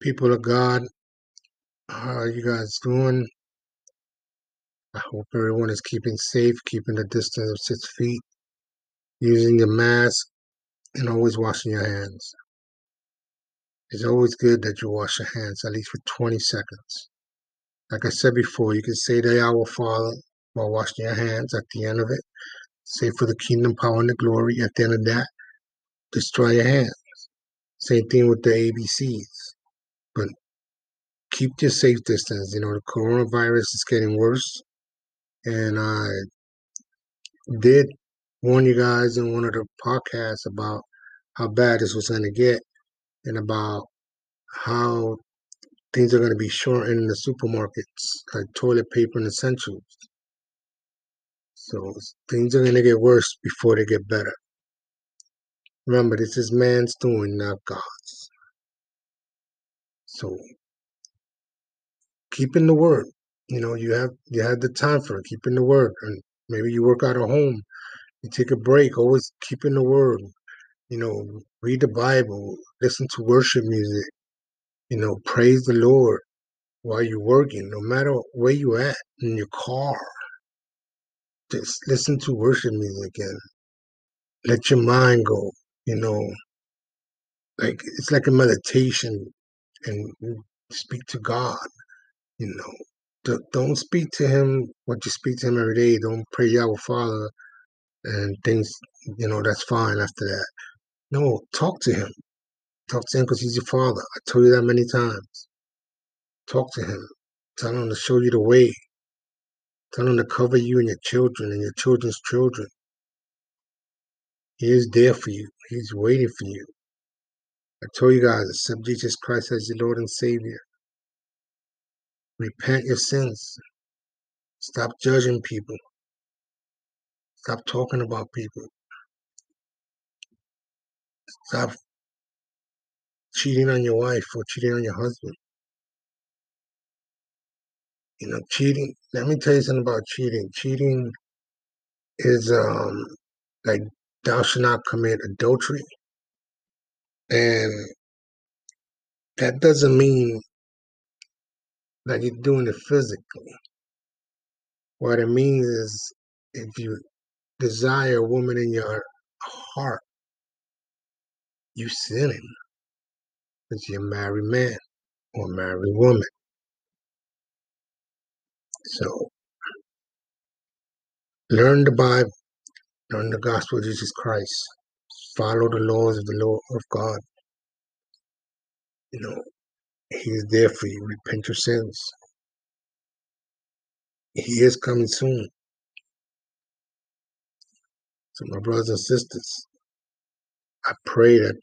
People of God, how are you guys doing? I hope everyone is keeping safe, keeping a distance of six feet, using your mask, and always washing your hands. It's always good that you wash your hands at least for 20 seconds. Like I said before, you can say the Our Father while washing your hands at the end of it. Say for the kingdom, power, and the glory. At the end of that, destroy your hands. Same thing with the ABCs. Keep your safe distance. You know, the coronavirus is getting worse. And I did warn you guys in one of the podcasts about how bad this was going to get and about how things are going to be short in the supermarkets, like toilet paper and essentials. So things are going to get worse before they get better. Remember, this is man's doing, not God's. So keeping the word. You know, you have you had the time for it, keeping the word. And maybe you work out at home, you take a break, always keeping the word. You know, read the Bible, listen to worship music, you know, praise the Lord while you're working, no matter where you're at in your car. Just listen to worship music and let your mind go, you know. Like it's like a meditation and speak to God, you know. Don't speak to him what you speak to him every day. Don't pray Yahweh Father and things, you know, that's fine after that. No, talk to him. Talk to him because he's your father. I told you that many times. Talk to him. Tell him to show you the way. Tell him to cover you and your children and your children's children. He is there for you. He's waiting for you. I told you guys, accept Jesus Christ as your Lord and Savior. Repent your sins. Stop judging people. Stop talking about people. Stop cheating on your wife or cheating on your husband. You know, cheating. Let me tell you something about cheating. Cheating is um like thou shalt not commit adultery. And that doesn't mean that you're doing it physically. What it means is if you desire a woman in your heart, you sinning because you're a married man or married woman. So learn the Bible, learn the gospel of Jesus Christ, follow the laws of the law of God. You know, He's there for you. Repent your sins. He is coming soon. So, my brothers and sisters, I pray that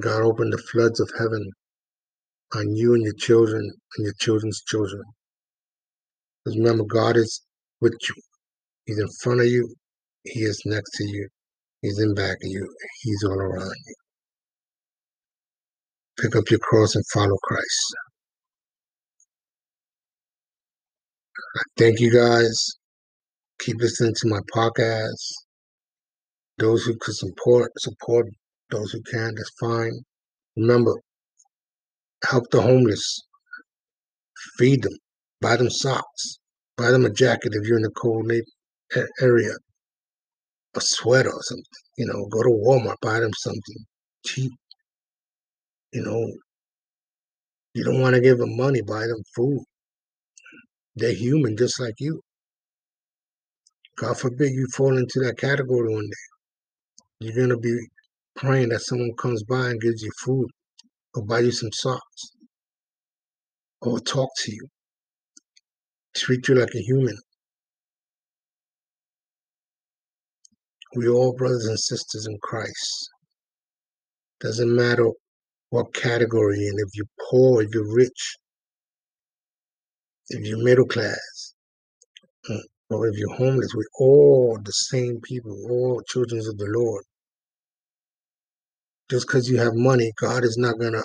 God open the floods of heaven on you and your children and your children's children. Because remember, God is with you. He's in front of you. He is next to you. He's in back of you. He's all around you. Pick up your cross and follow Christ. I thank you guys. Keep listening to my podcast. Those who could support, support. Those who can't, that's fine. Remember, help the homeless. Feed them. Buy them socks. Buy them a jacket if you're in a cold area. A sweater or something. You know, go to Walmart, buy them something cheap. You know, you don't want to give them money, buy them food. They're human just like you. God forbid you fall into that category one day. You're going to be praying that someone comes by and gives you food or buy you some socks or talk to you, treat you like a human. We're all brothers and sisters in Christ. Doesn't matter what category and if you're poor, if you're rich, if you're middle class, mm, or if you're homeless, we're all the same people, all children of the Lord. Just because you have money, God is not going to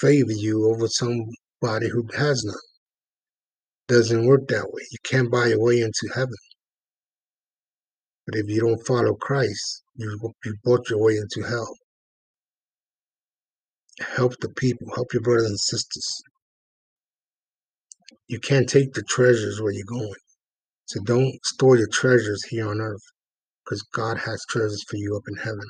favor you over somebody who has none. Doesn't work that way. You can't buy your way into heaven. But if you don't follow Christ, you, you bought your way into hell. Help the people. Help your brothers and sisters. You can't take the treasures where you're going. So don't store your treasures here on earth because God has treasures for you up in heaven.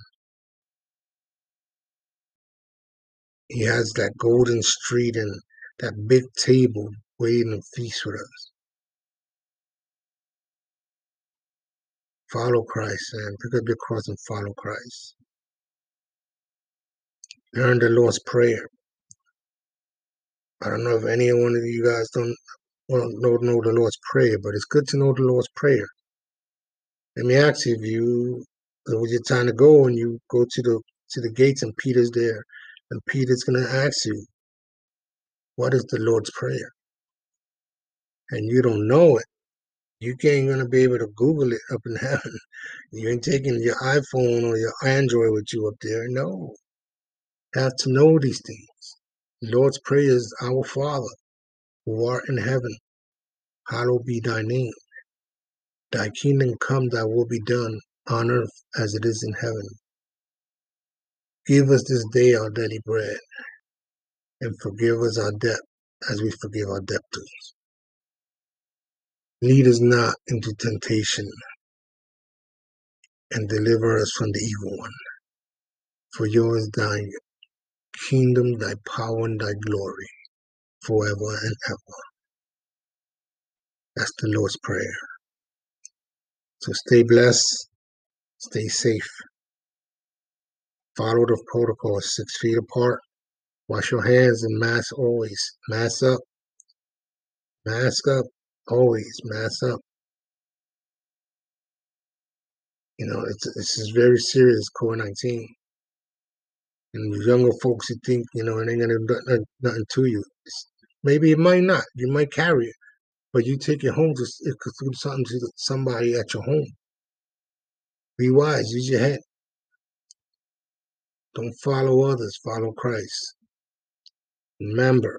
He has that golden street and that big table waiting to feast with us. Follow Christ and pick up your cross and follow Christ. Learn the Lord's Prayer. I don't know if any one of you guys don't don't know the Lord's Prayer, but it's good to know the Lord's Prayer. Let me ask you if you when your time to go and you go to the to the gates and Peter's there, and Peter's gonna ask you, what is the Lord's Prayer? And you don't know it. You ain't gonna be able to Google it up in heaven. You ain't taking your iPhone or your Android with you up there. No. Have to know these things. The Lord's Prayer is our Father, who art in heaven, hallowed be thy name. Thy kingdom come, thy will be done on earth as it is in heaven. Give us this day our daily bread, and forgive us our debt as we forgive our debtors. Lead us not into temptation, and deliver us from the evil one. For yours is thy kingdom, thy power, and thy glory, forever and ever. That's the Lord's Prayer. So stay blessed, stay safe. Follow the protocol six feet apart. Wash your hands and mask always. Mask up. Mask up. Always mask up. You know, it's this is very serious, COVID nineteen. And younger folks who think, you know, it ain't gonna do nothing, to you. It's, maybe it might not. You might carry it, but you take it home to it could do something to somebody at your home. Be wise. Use your head. Don't follow others. Follow Christ. Remember,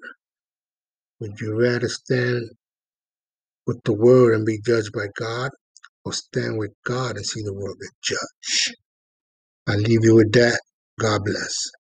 would you rather stand with the world and be judged by God, or stand with God and see the world get judged? I leave you with that. God bless.